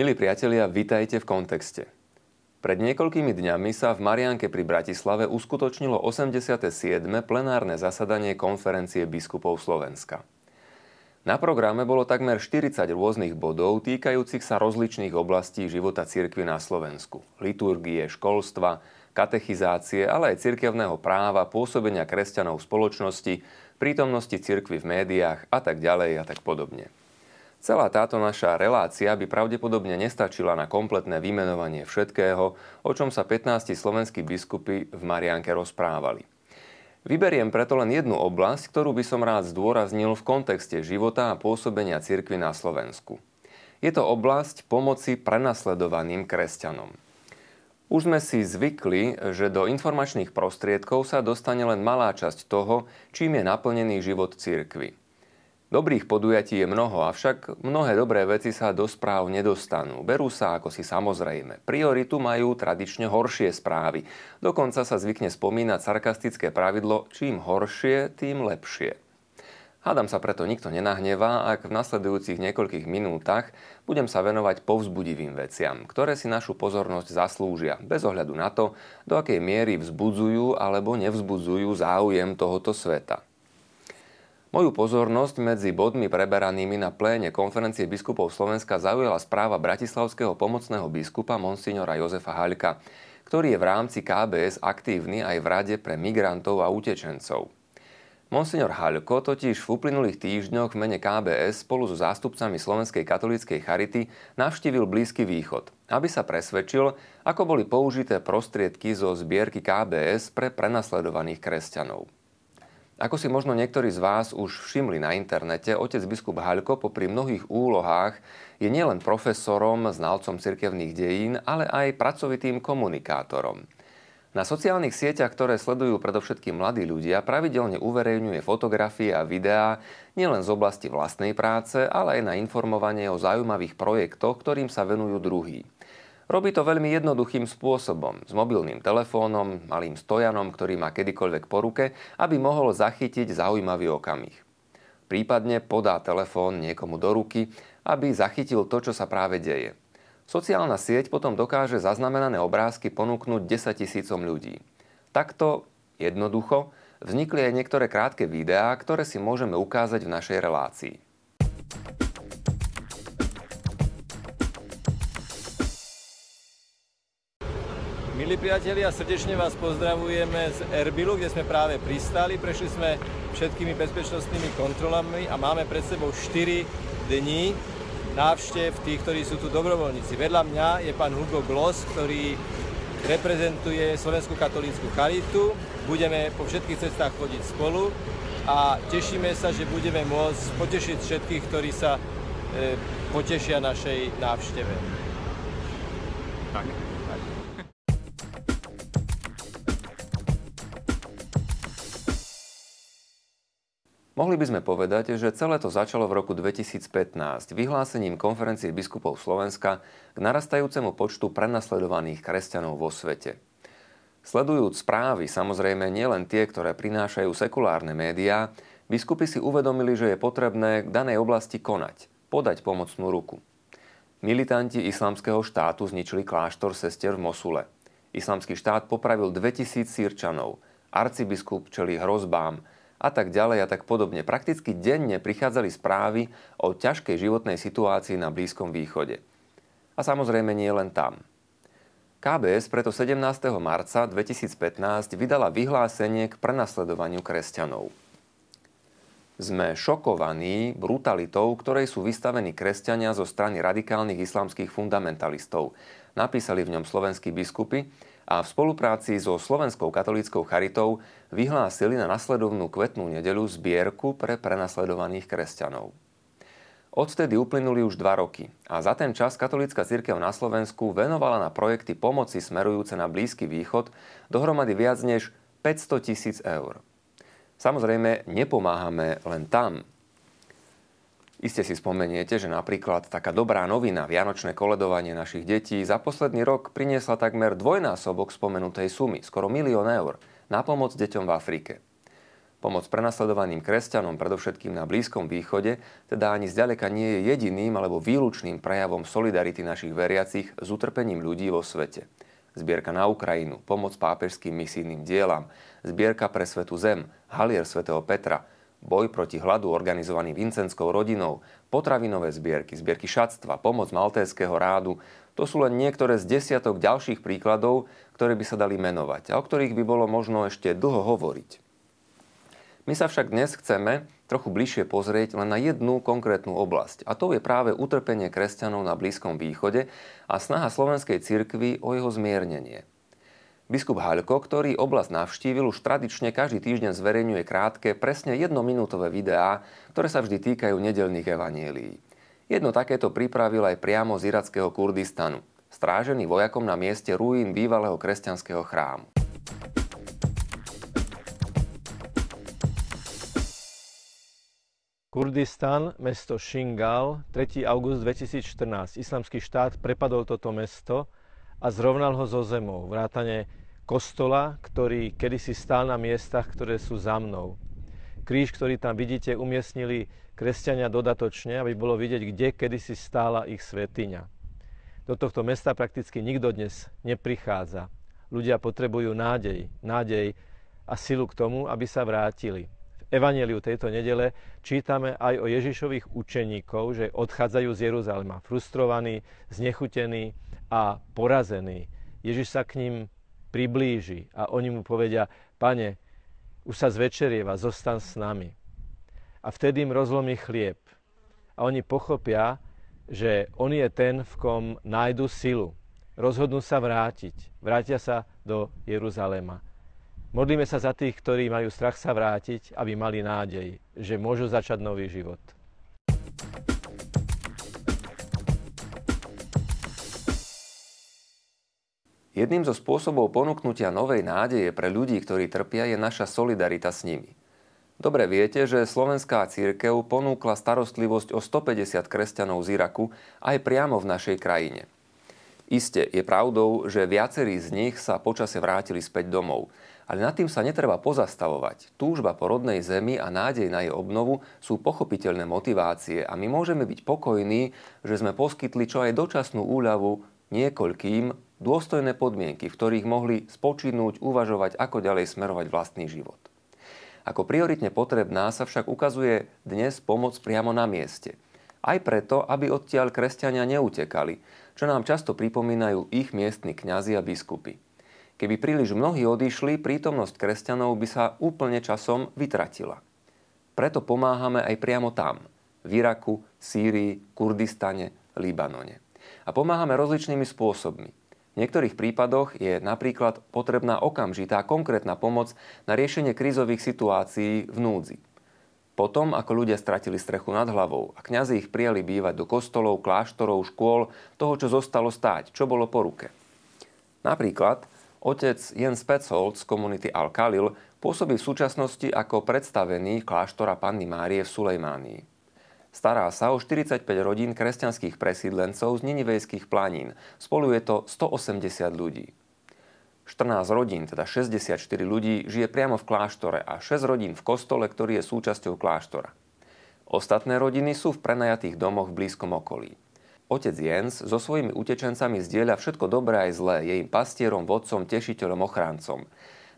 Milí priatelia, vitajte v kontexte. Pred niekoľkými dňami sa v Marianke pri Bratislave uskutočnilo 87. plenárne zasadanie konferencie biskupov Slovenska. Na programe bolo takmer 40 rôznych bodov týkajúcich sa rozličných oblastí života cirkvy na Slovensku. Liturgie, školstva, katechizácie, ale aj cirkevného práva, pôsobenia kresťanov v spoločnosti, prítomnosti cirkvy v médiách a tak ďalej a tak podobne. Celá táto naša relácia by pravdepodobne nestačila na kompletné vymenovanie všetkého, o čom sa 15 slovenskí biskupy v Marianke rozprávali. Vyberiem preto len jednu oblasť, ktorú by som rád zdôraznil v kontexte života a pôsobenia cirkvy na Slovensku. Je to oblasť pomoci prenasledovaným kresťanom. Už sme si zvykli, že do informačných prostriedkov sa dostane len malá časť toho, čím je naplnený život cirkvy. Dobrých podujatí je mnoho, avšak mnohé dobré veci sa do správ nedostanú. Berú sa ako si samozrejme. Prioritu majú tradične horšie správy. Dokonca sa zvykne spomínať sarkastické pravidlo čím horšie, tým lepšie. Hádam sa preto nikto nenahnevá, ak v nasledujúcich niekoľkých minútach budem sa venovať povzbudivým veciam, ktoré si našu pozornosť zaslúžia, bez ohľadu na to, do akej miery vzbudzujú alebo nevzbudzujú záujem tohoto sveta. Moju pozornosť medzi bodmi preberanými na pléne konferencie biskupov Slovenska zaujala správa bratislavského pomocného biskupa monsignora Jozefa Haľka, ktorý je v rámci KBS aktívny aj v Rade pre migrantov a utečencov. Monsignor Haľko totiž v uplynulých týždňoch v mene KBS spolu so zástupcami Slovenskej katolíckej charity navštívil Blízky východ, aby sa presvedčil, ako boli použité prostriedky zo zbierky KBS pre prenasledovaných kresťanov. Ako si možno niektorí z vás už všimli na internete, otec biskup Haľko popri mnohých úlohách je nielen profesorom, znalcom cirkevných dejín, ale aj pracovitým komunikátorom. Na sociálnych sieťach, ktoré sledujú predovšetkým mladí ľudia, pravidelne uverejňuje fotografie a videá nielen z oblasti vlastnej práce, ale aj na informovanie o zaujímavých projektoch, ktorým sa venujú druhí. Robí to veľmi jednoduchým spôsobom, s mobilným telefónom, malým stojanom, ktorý má kedykoľvek po ruke, aby mohol zachytiť zaujímavý okamih. Prípadne podá telefón niekomu do ruky, aby zachytil to, čo sa práve deje. Sociálna sieť potom dokáže zaznamenané obrázky ponúknuť 10 tisícom ľudí. Takto jednoducho vznikli aj niektoré krátke videá, ktoré si môžeme ukázať v našej relácii. Milí priatelia, srdečne vás pozdravujeme z Erbilu, kde sme práve pristali. Prešli sme všetkými bezpečnostnými kontrolami a máme pred sebou 4 dní návštev tých, ktorí sú tu dobrovoľníci. Vedľa mňa je pán Hugo Gloss, ktorý reprezentuje Slovenskú katolícku charitu. Budeme po všetkých cestách chodiť spolu a tešíme sa, že budeme môcť potešiť všetkých, ktorí sa e, potešia našej návšteve. Tak. Mohli by sme povedať, že celé to začalo v roku 2015 vyhlásením konferencie biskupov Slovenska k narastajúcemu počtu prenasledovaných kresťanov vo svete. Sledujúc správy, samozrejme nielen tie, ktoré prinášajú sekulárne médiá, biskupy si uvedomili, že je potrebné k danej oblasti konať, podať pomocnú ruku. Militanti islamského štátu zničili kláštor sestier v Mosule. Islamský štát popravil 2000 sírčanov. Arcibiskup čeli hrozbám, a tak ďalej a tak podobne. Prakticky denne prichádzali správy o ťažkej životnej situácii na Blízkom východe. A samozrejme nie len tam. KBS preto 17. marca 2015 vydala vyhlásenie k prenasledovaniu kresťanov. Sme šokovaní brutalitou, ktorej sú vystavení kresťania zo strany radikálnych islamských fundamentalistov, napísali v ňom slovenskí biskupy, a v spolupráci so Slovenskou katolíckou charitou vyhlásili na nasledovnú kvetnú nedeľu zbierku pre prenasledovaných kresťanov. Odvtedy uplynuli už dva roky a za ten čas katolícka církev na Slovensku venovala na projekty pomoci smerujúce na Blízky východ dohromady viac než 500 tisíc eur. Samozrejme, nepomáhame len tam, Iste si spomeniete, že napríklad taká dobrá novina, vianočné koledovanie našich detí za posledný rok priniesla takmer dvojnásobok spomenutej sumy, skoro milión eur, na pomoc deťom v Afrike. Pomoc prenasledovaným kresťanom, predovšetkým na Blízkom východe, teda ani zďaleka nie je jediným alebo výlučným prejavom solidarity našich veriacich s utrpením ľudí vo svete. Zbierka na Ukrajinu, pomoc pápežským misijným dielam, zbierka pre Svetu Zem, halier svätého Petra, boj proti hladu organizovaný Vincenskou rodinou, potravinové zbierky, zbierky šatstva, pomoc Maltéského rádu, to sú len niektoré z desiatok ďalších príkladov, ktoré by sa dali menovať a o ktorých by bolo možno ešte dlho hovoriť. My sa však dnes chceme trochu bližšie pozrieť len na jednu konkrétnu oblasť. A to je práve utrpenie kresťanov na Blízkom východe a snaha slovenskej cirkvi o jeho zmiernenie. Biskup Haľko, ktorý oblasť navštívil, už tradične každý týždeň zverejňuje krátke, presne jednominútové videá, ktoré sa vždy týkajú nedelných evanielií. Jedno takéto pripravil aj priamo z irackého Kurdistanu, strážený vojakom na mieste ruín bývalého kresťanského chrámu. Kurdistan, mesto Shingal, 3. august 2014. Islamský štát prepadol toto mesto a zrovnal ho zo zemou. Vrátane kostola, ktorý kedysi stál na miestach, ktoré sú za mnou. Kríž, ktorý tam vidíte, umiestnili kresťania dodatočne, aby bolo vidieť, kde kedysi stála ich svetiňa. Do tohto mesta prakticky nikto dnes neprichádza. Ľudia potrebujú nádej, nádej a silu k tomu, aby sa vrátili. Evangeliu tejto nedele čítame aj o Ježišových učeníkov, že odchádzajú z Jeruzalema frustrovaní, znechutení a porazení. Ježiš sa k ním priblíži a oni mu povedia, pane, už sa zvečerieva, zostan s nami. A vtedy im rozlomí chlieb. A oni pochopia, že on je ten, v kom nájdu silu. Rozhodnú sa vrátiť. Vrátia sa do Jeruzalema. Modlíme sa za tých, ktorí majú strach sa vrátiť, aby mali nádej, že môžu začať nový život. Jedným zo spôsobov ponúknutia novej nádeje pre ľudí, ktorí trpia, je naša solidarita s nimi. Dobre viete, že slovenská církev ponúkla starostlivosť o 150 kresťanov z Iraku aj priamo v našej krajine. Isté je pravdou, že viacerí z nich sa počase vrátili späť domov, ale nad tým sa netreba pozastavovať. Túžba po rodnej zemi a nádej na jej obnovu sú pochopiteľné motivácie a my môžeme byť pokojní, že sme poskytli čo aj dočasnú úľavu niekoľkým dôstojné podmienky, v ktorých mohli spočinúť, uvažovať, ako ďalej smerovať vlastný život. Ako prioritne potrebná sa však ukazuje dnes pomoc priamo na mieste. Aj preto, aby odtiaľ kresťania neutekali, čo nám často pripomínajú ich miestni kňazi a biskupy. Keby príliš mnohí odišli, prítomnosť kresťanov by sa úplne časom vytratila. Preto pomáhame aj priamo tam, v Iraku, Sýrii, Kurdistane, Libanone. A pomáhame rozličnými spôsobmi. V niektorých prípadoch je napríklad potrebná okamžitá konkrétna pomoc na riešenie krízových situácií v núdzi. Potom, ako ľudia stratili strechu nad hlavou a kňazi ich prijali bývať do kostolov, kláštorov, škôl, toho, čo zostalo stáť, čo bolo po ruke. Napríklad Otec Jens Petzold z komunity Al-Khalil pôsobí v súčasnosti ako predstavený kláštora Panny Márie v Sulejmánii. Stará sa o 45 rodín kresťanských presídlencov z Ninivejských planín. Spolu je to 180 ľudí. 14 rodín, teda 64 ľudí, žije priamo v kláštore a 6 rodín v kostole, ktorý je súčasťou kláštora. Ostatné rodiny sú v prenajatých domoch v blízkom okolí. Otec Jens so svojimi utečencami zdieľa všetko dobré aj zlé, je im pastierom, vodcom, tešiteľom, ochráncom.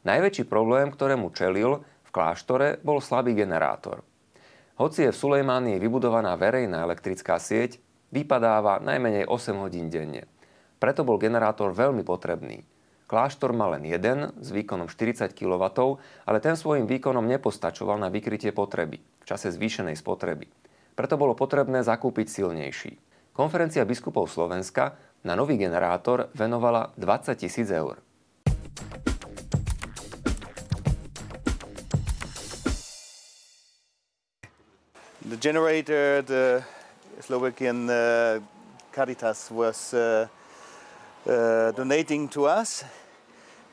Najväčší problém, ktorému čelil v kláštore, bol slabý generátor. Hoci je v Sulejmánii vybudovaná verejná elektrická sieť, vypadáva najmenej 8 hodín denne. Preto bol generátor veľmi potrebný. Kláštor má len jeden s výkonom 40 kW, ale ten svojim výkonom nepostačoval na vykrytie potreby v čase zvýšenej spotreby. Preto bolo potrebné zakúpiť silnejší. Konferencia biskupov Slovenska na nový generátor venovala 20 tisíc eur. The generator, the Slovakian uh, Caritas was uh, uh, donating to us.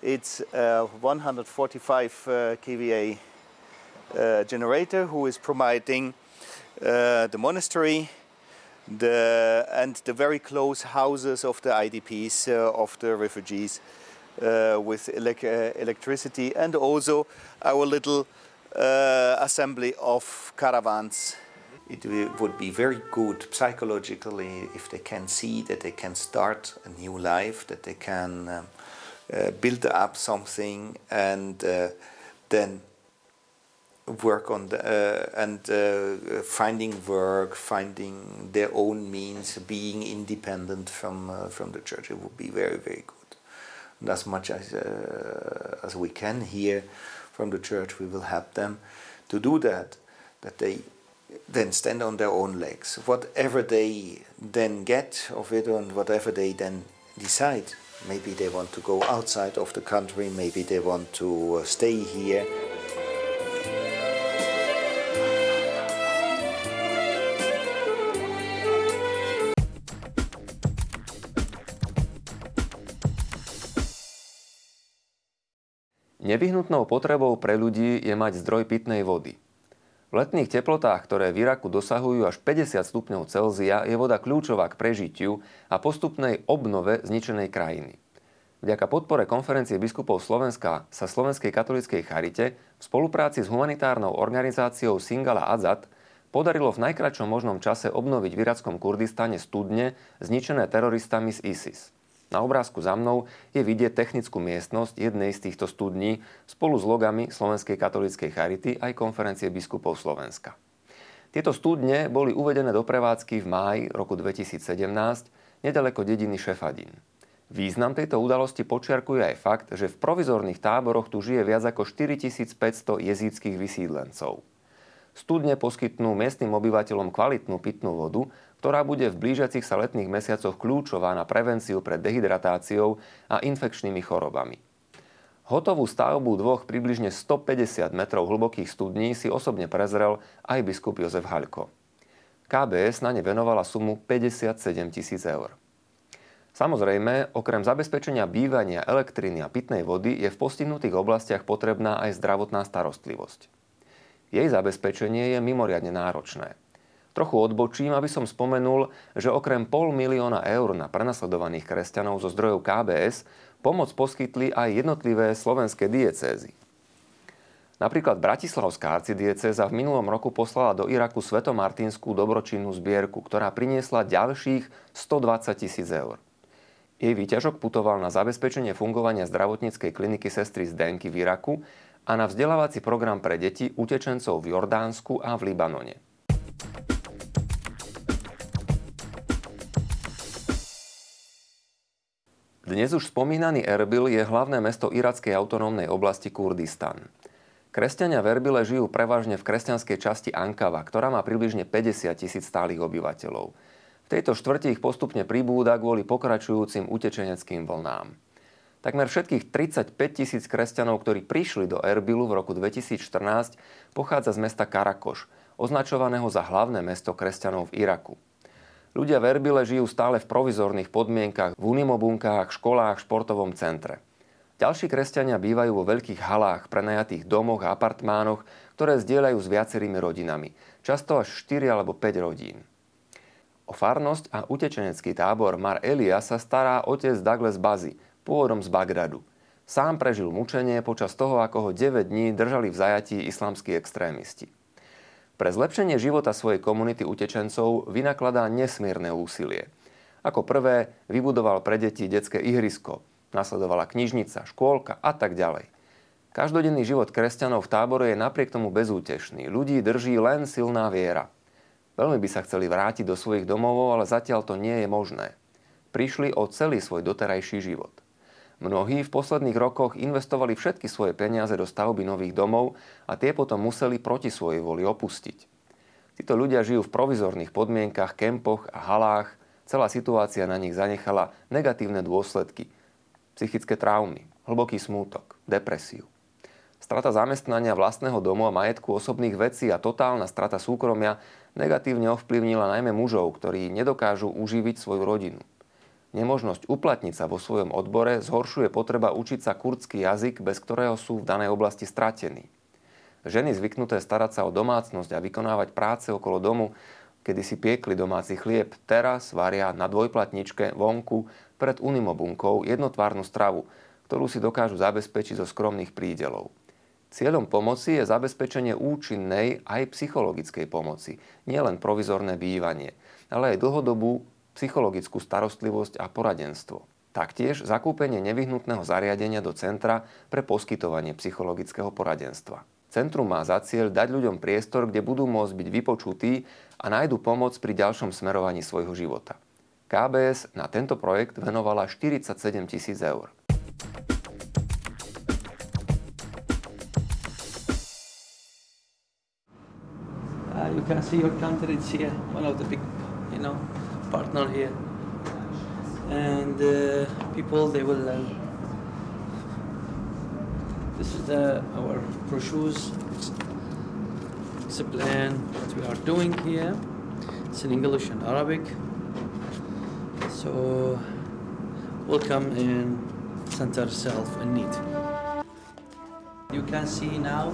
It's a 145 uh, kVA uh, generator who is providing uh, the monastery the, and the very close houses of the IDPs, uh, of the refugees, uh, with uh, electricity, and also our little uh, assembly of caravans. It would be very good psychologically if they can see that they can start a new life, that they can um, uh, build up something, and then work on the, uh, and uh, finding work, finding their own means, being independent from uh, from the church. It would be very very good. And as much as uh, as we can here from the church, we will help them to do that. That they then stand on their own legs. Whatever they then get of it, and whatever they then decide. Maybe they want to go outside of the country. Maybe they want to uh, stay here. Nevyhnutnou potrebou pre ľudí je mať zdroj pitnej vody. V letných teplotách, ktoré v Iraku dosahujú až 50 stupňov Celzia, je voda kľúčová k prežitiu a postupnej obnove zničenej krajiny. Vďaka podpore konferencie biskupov Slovenska sa Slovenskej katolíckej charite v spolupráci s humanitárnou organizáciou Singala Azad podarilo v najkračšom možnom čase obnoviť v irackom Kurdistane studne zničené teroristami z ISIS. Na obrázku za mnou je vidieť technickú miestnosť jednej z týchto studní spolu s logami Slovenskej katolíckej charity aj konferencie biskupov Slovenska. Tieto studne boli uvedené do prevádzky v máji roku 2017 nedaleko dediny Šefadín. Význam tejto udalosti počiarkuje aj fakt, že v provizorných táboroch tu žije viac ako 4500 jezíckých vysídlencov. Studne poskytnú miestnym obyvateľom kvalitnú pitnú vodu, ktorá bude v blížiacich sa letných mesiacoch kľúčová na prevenciu pred dehydratáciou a infekčnými chorobami. Hotovú stavbu dvoch približne 150 metrov hlbokých studní si osobne prezrel aj biskup Jozef Haľko. KBS na ne venovala sumu 57 tisíc eur. Samozrejme, okrem zabezpečenia bývania, elektriny a pitnej vody je v postihnutých oblastiach potrebná aj zdravotná starostlivosť. Jej zabezpečenie je mimoriadne náročné – Trochu odbočím, aby som spomenul, že okrem pol milióna eur na prenasledovaných kresťanov zo zdrojov KBS pomoc poskytli aj jednotlivé slovenské diecézy. Napríklad Bratislavská arcidiecéza v minulom roku poslala do Iraku svetomartinskú dobročinnú zbierku, ktorá priniesla ďalších 120 tisíc eur. Jej výťažok putoval na zabezpečenie fungovania zdravotníckej kliniky sestry Zdenky v Iraku a na vzdelávací program pre deti utečencov v Jordánsku a v Libanone. Dnes už spomínaný Erbil je hlavné mesto irackej autonómnej oblasti Kurdistan. Kresťania v Erbile žijú prevažne v kresťanskej časti Ankava, ktorá má približne 50 tisíc stálych obyvateľov. V tejto štvrti ich postupne pribúda kvôli pokračujúcim utečeneckým vlnám. Takmer všetkých 35 tisíc kresťanov, ktorí prišli do Erbilu v roku 2014, pochádza z mesta Karakoš, označovaného za hlavné mesto kresťanov v Iraku. Ľudia v Erbile žijú stále v provizorných podmienkach, v unimobunkách, školách, športovom centre. Ďalší kresťania bývajú vo veľkých halách, prenajatých domoch a apartmánoch, ktoré zdieľajú s viacerými rodinami, často až 4 alebo 5 rodín. O farnosť a utečenecký tábor Mar Elia sa stará otec Douglas Bazy, pôvodom z Bagdadu. Sám prežil mučenie počas toho, ako ho 9 dní držali v zajatí islamskí extrémisti. Pre zlepšenie života svojej komunity utečencov vynakladá nesmierne úsilie. Ako prvé vybudoval pre deti detské ihrisko, nasledovala knižnica, škôlka a tak ďalej. Každodenný život kresťanov v tábore je napriek tomu bezútešný. Ľudí drží len silná viera. Veľmi by sa chceli vrátiť do svojich domovov, ale zatiaľ to nie je možné. Prišli o celý svoj doterajší život. Mnohí v posledných rokoch investovali všetky svoje peniaze do stavby nových domov a tie potom museli proti svojej voli opustiť. Títo ľudia žijú v provizorných podmienkach, kempoch a halách. Celá situácia na nich zanechala negatívne dôsledky. Psychické traumy, hlboký smútok, depresiu. Strata zamestnania vlastného domu a majetku osobných vecí a totálna strata súkromia negatívne ovplyvnila najmä mužov, ktorí nedokážu uživiť svoju rodinu. Nemožnosť uplatniť sa vo svojom odbore zhoršuje potreba učiť sa kurdský jazyk, bez ktorého sú v danej oblasti stratení. Ženy zvyknuté starať sa o domácnosť a vykonávať práce okolo domu, kedy si piekli domáci chlieb, teraz varia na dvojplatničke vonku pred unimobunkou jednotvárnu stravu, ktorú si dokážu zabezpečiť zo skromných prídelov. Cieľom pomoci je zabezpečenie účinnej aj psychologickej pomoci, nielen provizorné bývanie, ale aj dlhodobú psychologickú starostlivosť a poradenstvo. Taktiež zakúpenie nevyhnutného zariadenia do centra pre poskytovanie psychologického poradenstva. Centrum má za cieľ dať ľuďom priestor, kde budú môcť byť vypočutí a nájdu pomoc pri ďalšom smerovaní svojho života. KBS na tento projekt venovala 47 tisíc eur. Uh, you can see your country, it's here, one of the big, you know, partner here. And uh, people, they will, uh, this is the, our brochures, It's a plan what we are doing here. It's in English and Arabic. So, welcome in Center Self in Need. You can see now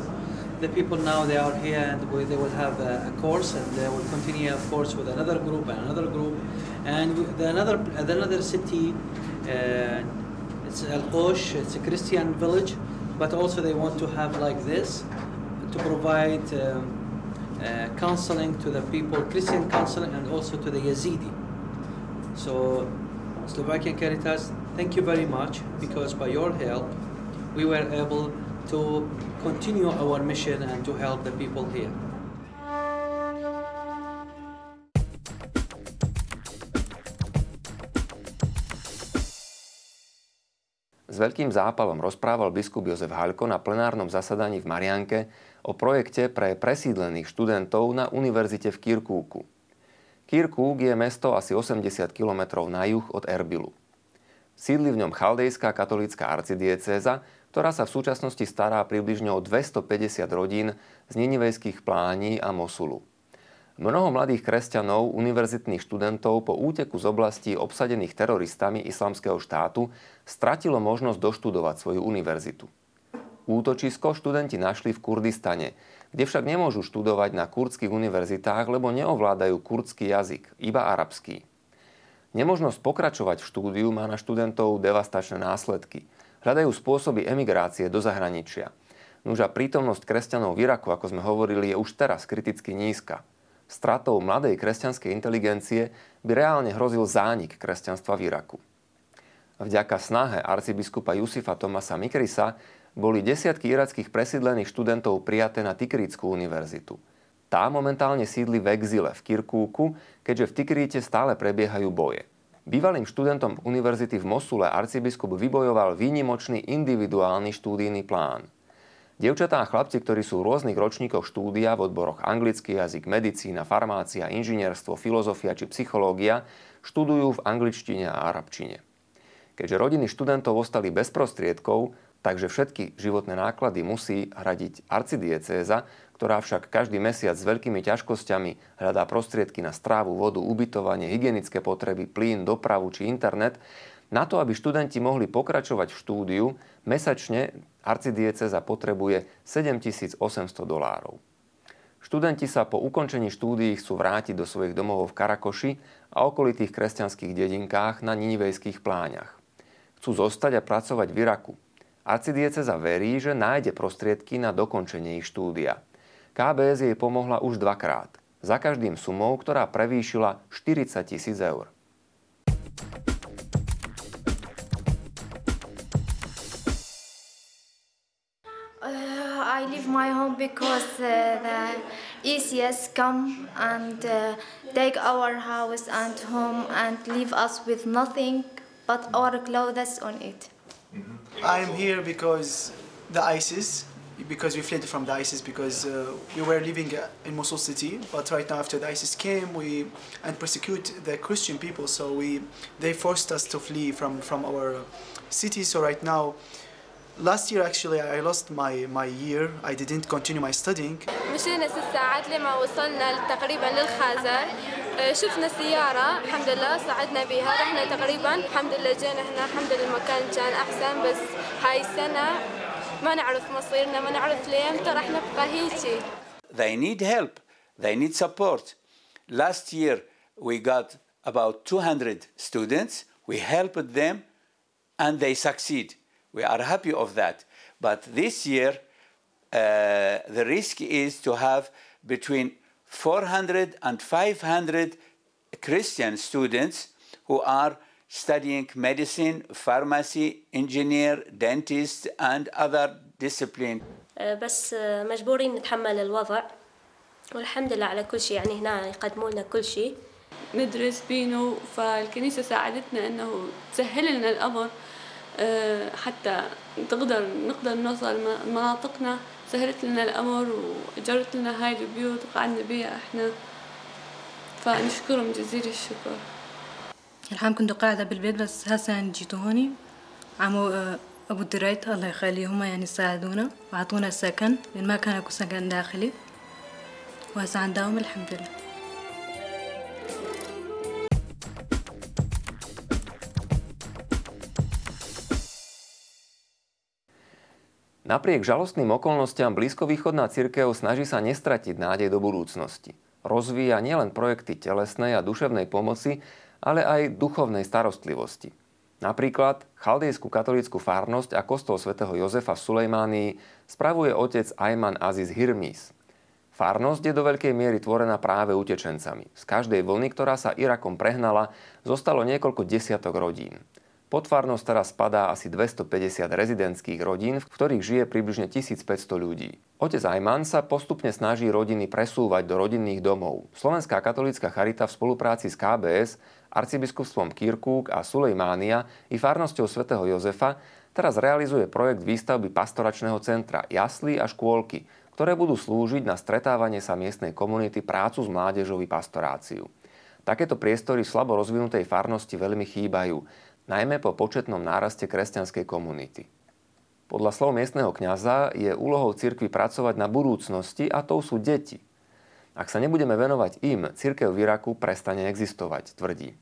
the people now they are here and they will have a, a, course and they will continue of course with another group and another group. And the another the another city uh, it's Al Qosh it's a Christian village but also they want to have like this to provide um, uh, counseling to the people Christian counseling and also to the Yazidi. So Slovakian Caritas thank you very much because by your help we were able to continue our mission and to help the people here. S veľkým zápalom rozprával biskup Jozef Haľko na plenárnom zasadaní v Marianke o projekte pre presídlených študentov na univerzite v Kirkúku. Kirkúk je mesto asi 80 km na juh od Erbilu. Sídli v ňom chaldejská katolícka arcidiecéza, ktorá sa v súčasnosti stará približne o 250 rodín z ninivejských plání a Mosulu. Mnoho mladých kresťanov, univerzitných študentov po úteku z oblastí obsadených teroristami islamského štátu stratilo možnosť doštudovať svoju univerzitu. Útočisko študenti našli v Kurdistane, kde však nemôžu študovať na kurdských univerzitách, lebo neovládajú kurdský jazyk, iba arabský. Nemožnosť pokračovať v štúdiu má na študentov devastačné následky – hľadajú spôsoby emigrácie do zahraničia. Nuž prítomnosť kresťanov v Iraku, ako sme hovorili, je už teraz kriticky nízka. Stratou mladej kresťanskej inteligencie by reálne hrozil zánik kresťanstva v Iraku. Vďaka snahe arcibiskupa Jusifa Tomasa Mikrisa boli desiatky irackých presídlených študentov prijaté na Tikríckú univerzitu. Tá momentálne sídli v exile v Kirkúku, keďže v Tikríte stále prebiehajú boje. Bývalým študentom univerzity v Mosule arcibiskup vybojoval výnimočný individuálny štúdijný plán. Dievčatá a chlapci, ktorí sú v rôznych ročníkoch štúdia v odboroch anglický jazyk, medicína, farmácia, inžinierstvo, filozofia či psychológia, študujú v angličtine a arabčine. Keďže rodiny študentov ostali bez prostriedkov, takže všetky životné náklady musí hradiť arcidiecéza, ktorá však každý mesiac s veľkými ťažkosťami hľadá prostriedky na strávu, vodu, ubytovanie, hygienické potreby, plyn, dopravu či internet, na to, aby študenti mohli pokračovať v štúdiu, mesačne arcidieceza potrebuje 7800 dolárov. Študenti sa po ukončení štúdií chcú vrátiť do svojich domovov v Karakoši a okolitých kresťanských dedinkách na Ninivejských pláňach. Chcú zostať a pracovať v Iraku. Arcidieceza verí, že nájde prostriedky na dokončenie ich štúdia – KBS jej pomohla už dvakrát. Za každým sumou, ktorá prevýšila 40 tisíc eur. I leave my home because uh, the ECS come and uh, take our house and home and leave us with nothing but our clothes on it. I'm here because the ISIS because we fled from the ISIS because uh, we were living in Mosul city but right now after the ISIS came we and persecute the Christian people so we they forced us to flee from from our city so right now last year actually I lost my my year I didn't continue my studying مشينا ست ساعات لما وصلنا تقريبا للخازن شفنا سيارة الحمد لله صعدنا بها رحنا تقريبا الحمد لله جينا هنا الحمد لله المكان كان أحسن بس هاي السنة ما نعرف مصيرنا ما نعرف لامتى راح نبقى هيجي They need help. They need support. Last year we got about 200 students. We helped them and they succeed. We are happy of that. But this year uh, the risk is to have between 400 and 500 Christian students who are studying medicine, pharmacy, engineer, dentist, and other discipline. بس مجبورين نتحمل الوضع. والحمد لله على كل شيء. يعني هنا يقدموا لنا كل شيء. ندرس بينو فالكنيسة ساعدتنا إنه تسهل لنا الأمر. حتى تقدر نقدر نوصل مناطقنا. سهلت لنا الأمر وأجرت لنا هاي البيوت وقعدنا بيها إحنا. فنشكرهم جزيل الشكر. الحين كنت قاعدة بالبيت بس هسه يعني جيتوا هوني عمو أبو الدريت الله يخليهم يعني ساعدونا وعطونا سكن لأن ما كان أكو سكن داخلي وهسه عندهم الحمد لله Napriek žalostným okolnostiam blízkovýchodná cirkev snaží sa nestratiť nádej do budúcnosti. Rozvíja nielen projekty telesnej a duševnej pomoci, ale aj duchovnej starostlivosti. Napríklad chaldejskú katolícku farnosť a kostol svätého Jozefa v Sulejmánii spravuje otec Ayman Aziz Hirmis. Farnosť je do veľkej miery tvorená práve utečencami. Z každej vlny, ktorá sa Irakom prehnala, zostalo niekoľko desiatok rodín. Pod farnosť teraz spadá asi 250 rezidentských rodín, v ktorých žije približne 1500 ľudí. Otec Ajman sa postupne snaží rodiny presúvať do rodinných domov. Slovenská katolícka charita v spolupráci s KBS, arcibiskupstvom Kirkúk a Sulejmánia i farnosťou svätého Jozefa teraz realizuje projekt výstavby pastoračného centra jasly a škôlky, ktoré budú slúžiť na stretávanie sa miestnej komunity, prácu s mládežou i pastoráciu. Takéto priestory v slabo rozvinutej farnosti veľmi chýbajú najmä po početnom náraste kresťanskej komunity. Podľa slov miestneho kňaza je úlohou cirkvi pracovať na budúcnosti a to sú deti. Ak sa nebudeme venovať im, cirkev v Iraku prestane existovať, tvrdí.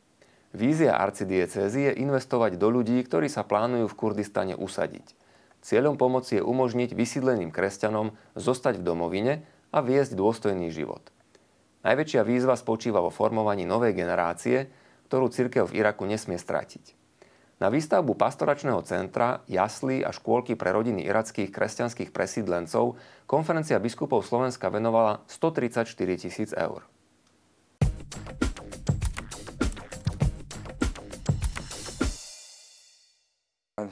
Vízia arcidiecézy je investovať do ľudí, ktorí sa plánujú v Kurdistane usadiť. Cieľom pomoci je umožniť vysídleným kresťanom zostať v domovine a viesť dôstojný život. Najväčšia výzva spočíva vo formovaní novej generácie, ktorú cirkev v Iraku nesmie stratiť. Na výstavbu pastoračného centra, jaslí a škôlky pre rodiny irackých kresťanských presídlencov konferencia biskupov Slovenska venovala 134 tisíc eur.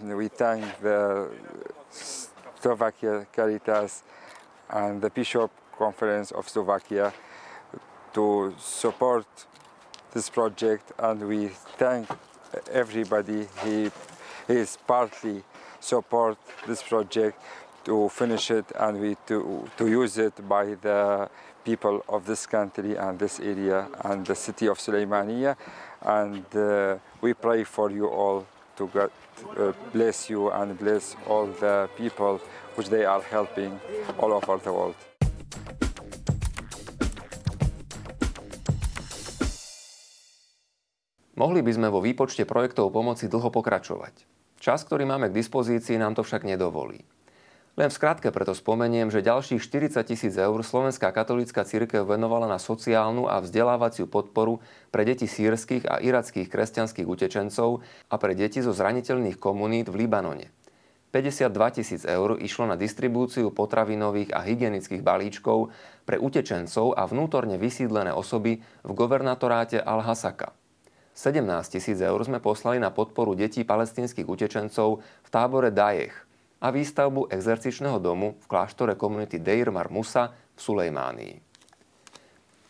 We thank the Slovakia Caritas and the Bishop Conference of Slovakia to support this project. And we thank everybody. He is partly support this project to finish it and we to, to use it by the people of this country and this area and the city of Suleimania and uh, we pray for you all to God bless you and bless all the people which they are helping all over the world. Mohli by sme vo výpočte projektov pomoci dlho pokračovať. Čas, ktorý máme k dispozícii, nám to však nedovolí. Len v skratke preto spomeniem, že ďalších 40 tisíc eur Slovenská katolícka církev venovala na sociálnu a vzdelávaciu podporu pre deti sírskych a irackých kresťanských utečencov a pre deti zo zraniteľných komunít v Libanone. 52 tisíc eur išlo na distribúciu potravinových a hygienických balíčkov pre utečencov a vnútorne vysídlené osoby v governatoráte Al-Hasaka. 17 tisíc eur sme poslali na podporu detí palestínskych utečencov v tábore Dajech a výstavbu exercičného domu v kláštore komunity Deir Mar Musa v Sulejmánii.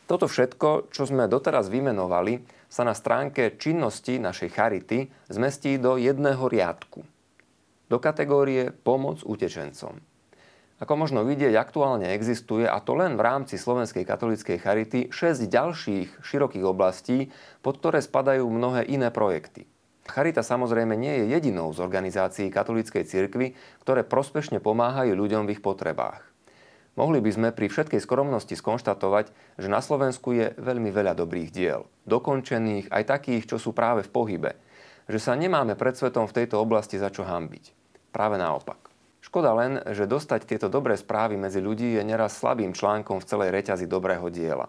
Toto všetko, čo sme doteraz vymenovali, sa na stránke činnosti našej charity zmestí do jedného riadku. Do kategórie Pomoc utečencom. Ako možno vidieť, aktuálne existuje, a to len v rámci Slovenskej katolíckej charity, 6 ďalších širokých oblastí, pod ktoré spadajú mnohé iné projekty. Charita samozrejme nie je jedinou z organizácií katolíckej cirkvy, ktoré prospešne pomáhajú ľuďom v ich potrebách. Mohli by sme pri všetkej skromnosti skonštatovať, že na Slovensku je veľmi veľa dobrých diel. Dokončených, aj takých, čo sú práve v pohybe. Že sa nemáme pred svetom v tejto oblasti za čo hambiť. Práve naopak. Škoda len, že dostať tieto dobré správy medzi ľudí je neraz slabým článkom v celej reťazi dobrého diela.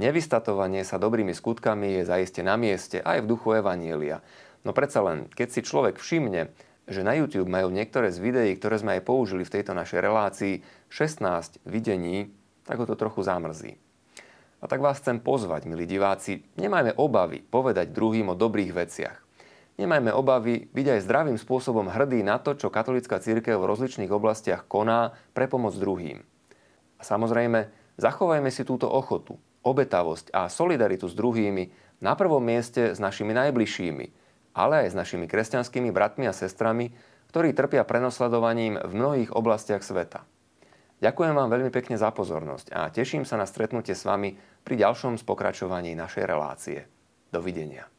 Nevystatovanie sa dobrými skutkami je zaiste na mieste aj v duchu Evanielia. No predsa len, keď si človek všimne, že na YouTube majú niektoré z videí, ktoré sme aj použili v tejto našej relácii, 16 videní, tak ho to trochu zamrzí. A tak vás chcem pozvať, milí diváci, nemajme obavy povedať druhým o dobrých veciach. Nemajme obavy byť aj zdravým spôsobom hrdí na to, čo katolická církev v rozličných oblastiach koná pre pomoc druhým. A samozrejme, zachovajme si túto ochotu, obetavosť a solidaritu s druhými na prvom mieste s našimi najbližšími, ale aj s našimi kresťanskými bratmi a sestrami, ktorí trpia prenosledovaním v mnohých oblastiach sveta. Ďakujem vám veľmi pekne za pozornosť a teším sa na stretnutie s vami pri ďalšom spokračovaní našej relácie. Dovidenia.